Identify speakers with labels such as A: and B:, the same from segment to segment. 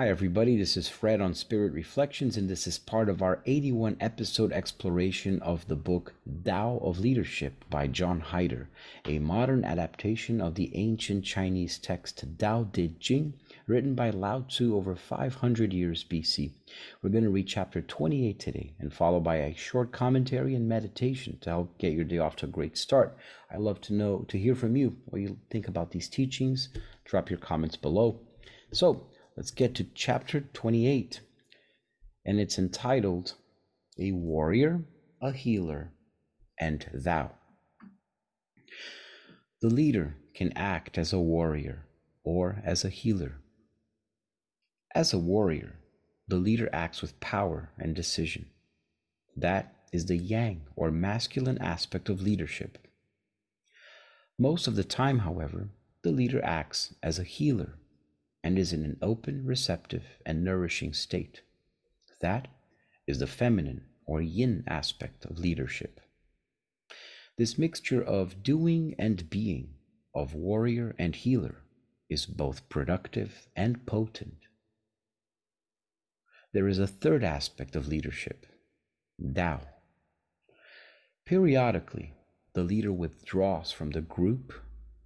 A: Hi, everybody. This is Fred on Spirit Reflections, and this is part of our 81 episode exploration of the book Tao of Leadership by John Heider, a modern adaptation of the ancient Chinese text Tao Te Ching, written by Lao Tzu over 500 years BC. We're going to read chapter 28 today and followed by a short commentary and meditation to help get your day off to a great start. I love to know, to hear from you what you think about these teachings. Drop your comments below. So, Let's get to chapter 28, and it's entitled A Warrior, a Healer, and Tao. The leader can act as a warrior or as a healer. As a warrior, the leader acts with power and decision. That is the yang or masculine aspect of leadership. Most of the time, however, the leader acts as a healer and is in an open, receptive, and nourishing state. That is the feminine or yin aspect of leadership. This mixture of doing and being, of warrior and healer, is both productive and potent. There is a third aspect of leadership, Tao. Periodically, the leader withdraws from the group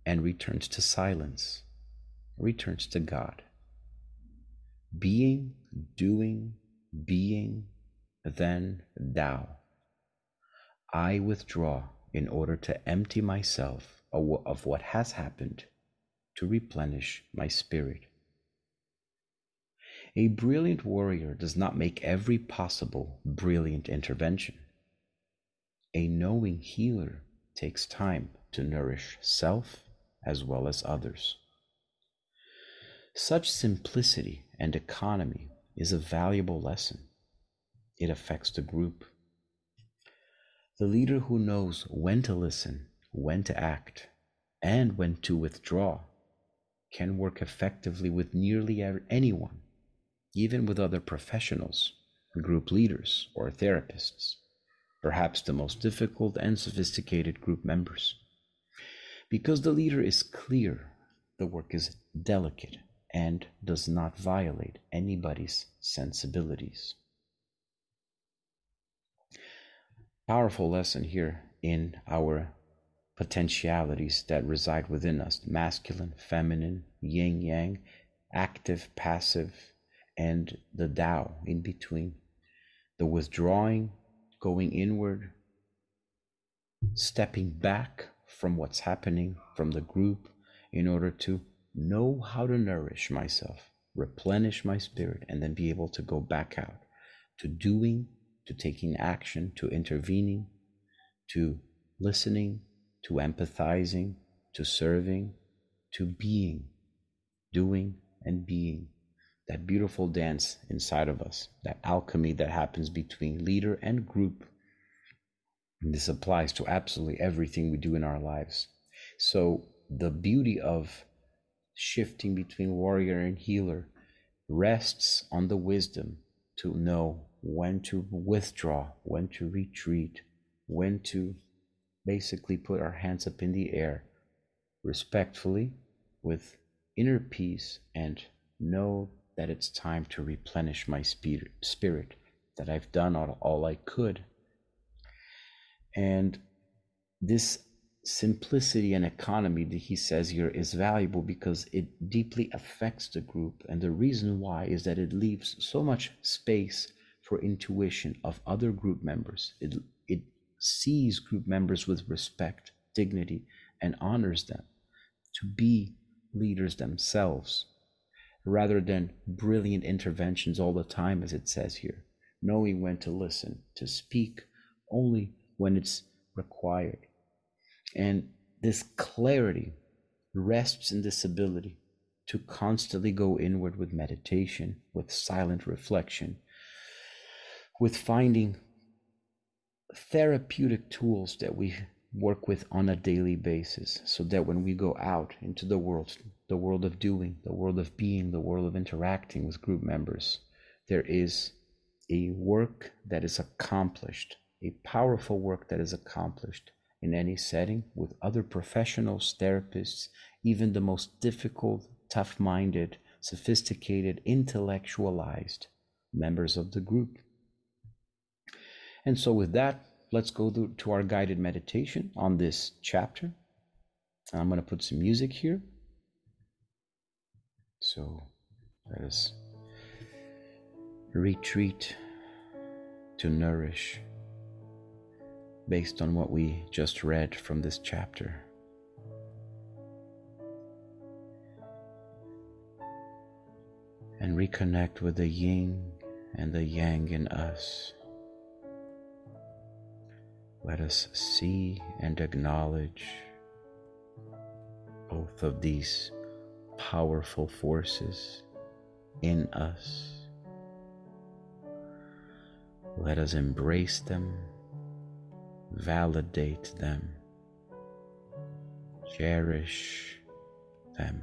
A: and returns to silence returns to God. Being, doing, being, then Tao. I withdraw in order to empty myself of what has happened to replenish my spirit. A brilliant warrior does not make every possible brilliant intervention. A knowing healer takes time to nourish self as well as others. Such simplicity and economy is a valuable lesson. It affects the group. The leader who knows when to listen, when to act, and when to withdraw can work effectively with nearly anyone, even with other professionals, group leaders, or therapists, perhaps the most difficult and sophisticated group members. Because the leader is clear, the work is delicate and does not violate anybody's sensibilities. Powerful lesson here in our potentialities that reside within us masculine, feminine, yin yang, active, passive, and the Tao in between. The withdrawing, going inward, stepping back from what's happening from the group in order to know how to nourish myself, replenish my spirit, and then be able to go back out to doing, to taking action, to intervening, to listening, to empathizing, to serving, to being, doing, and being. That beautiful dance inside of us, that alchemy that happens between leader and group. And this applies to absolutely everything we do in our lives. So, the beauty of shifting between warrior and healer rests on the wisdom to know when to withdraw, when to retreat, when to basically put our hands up in the air respectfully with inner peace and know that it's time to replenish my spirit, spirit that I've done all, all I could. And this simplicity and economy that he says here is valuable because it deeply affects the group. And the reason why is that it leaves so much space for intuition of other group members. It, it sees group members with respect, dignity, and honors them to be leaders themselves rather than brilliant interventions all the time, as it says here, knowing when to listen, to speak only when it's required and this clarity rests in this ability to constantly go inward with meditation, with silent reflection, with finding therapeutic tools that we work with on a daily basis so that when we go out into the world, the world of doing, the world of being, the world of interacting with group members, there is a work that is accomplished, a powerful work that is accomplished in any setting with other professionals, therapists, even the most difficult, tough minded, sophisticated, intellectualized members of the group. And so, with that, let's go to our guided meditation on this chapter. I'm going to put some music here. So, let us retreat to nourish based on what we just read from this chapter. And reconnect with the yin and the yang in us. Let us see and acknowledge both of these powerful forces in us. Let us embrace them, validate them, cherish them.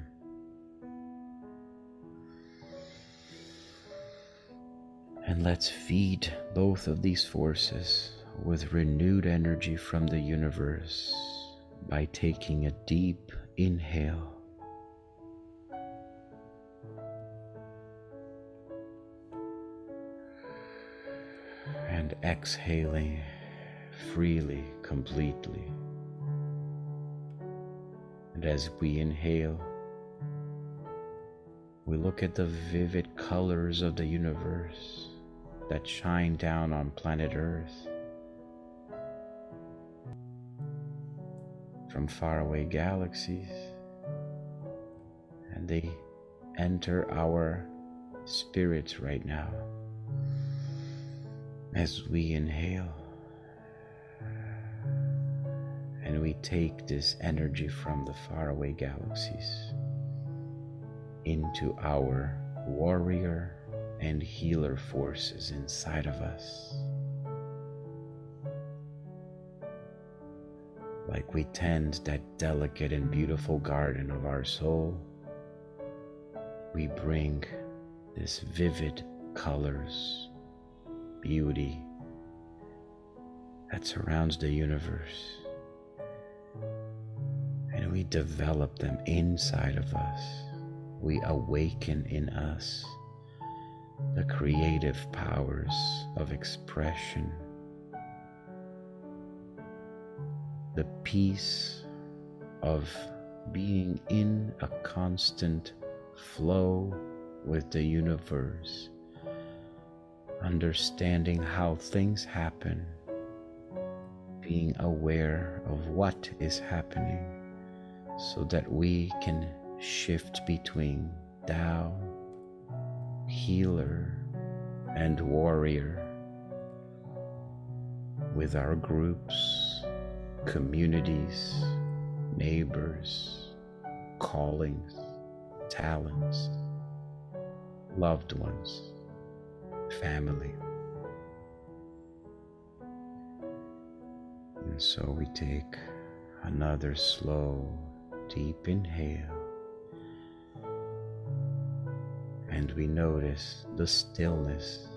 A: And let's feed both of these forces with renewed energy from the universe by taking a deep inhale. And exhaling freely, completely. And as we inhale, we look at the vivid colors of the universe that shine down on planet Earth from faraway galaxies, and they enter our spirits right now as we inhale and we take this energy from the faraway galaxies into our warrior and healer forces inside of us. Like we tend that delicate and beautiful garden of our soul, we bring this vivid colors, beauty that surrounds the universe. And we develop them inside of us. We awaken in us the creative powers of expression, the peace of being in a constant flow with the universe, understanding how things happen, being aware of what is happening so that we can shift between Tao healer and warrior with our groups, communities, neighbors, callings, talents, loved ones, family. And so we take another slow, deep inhale and we notice the stillness.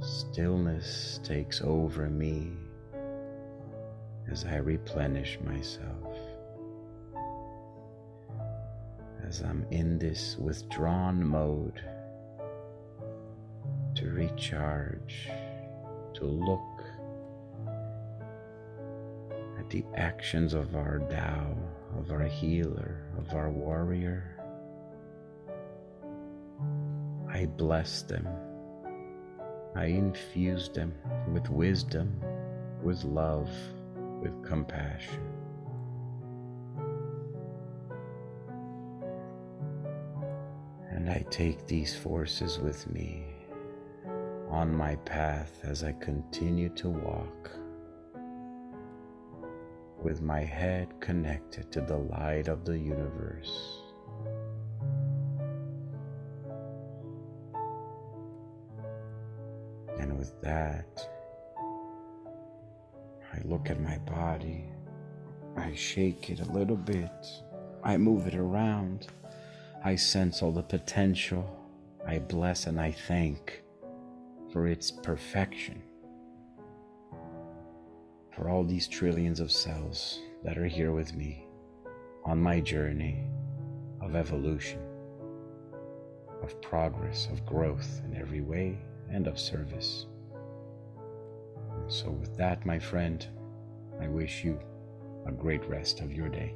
A: Stillness takes over me as I replenish myself. As I'm in this withdrawn mode to recharge, to look the actions of our Tao, of our healer, of our warrior I bless them. I infuse them with wisdom, with love, with compassion. And I take these forces with me on my path as I continue to walk with my head connected to the light of the universe. And with that, I look at my body, I shake it a little bit, I move it around, I sense all the potential, I bless and I thank for its perfection, for all these trillions of cells that are here with me on my journey of evolution. of progress, of growth in every way, and of service. So, with that, my friend, I wish you a great rest of your day.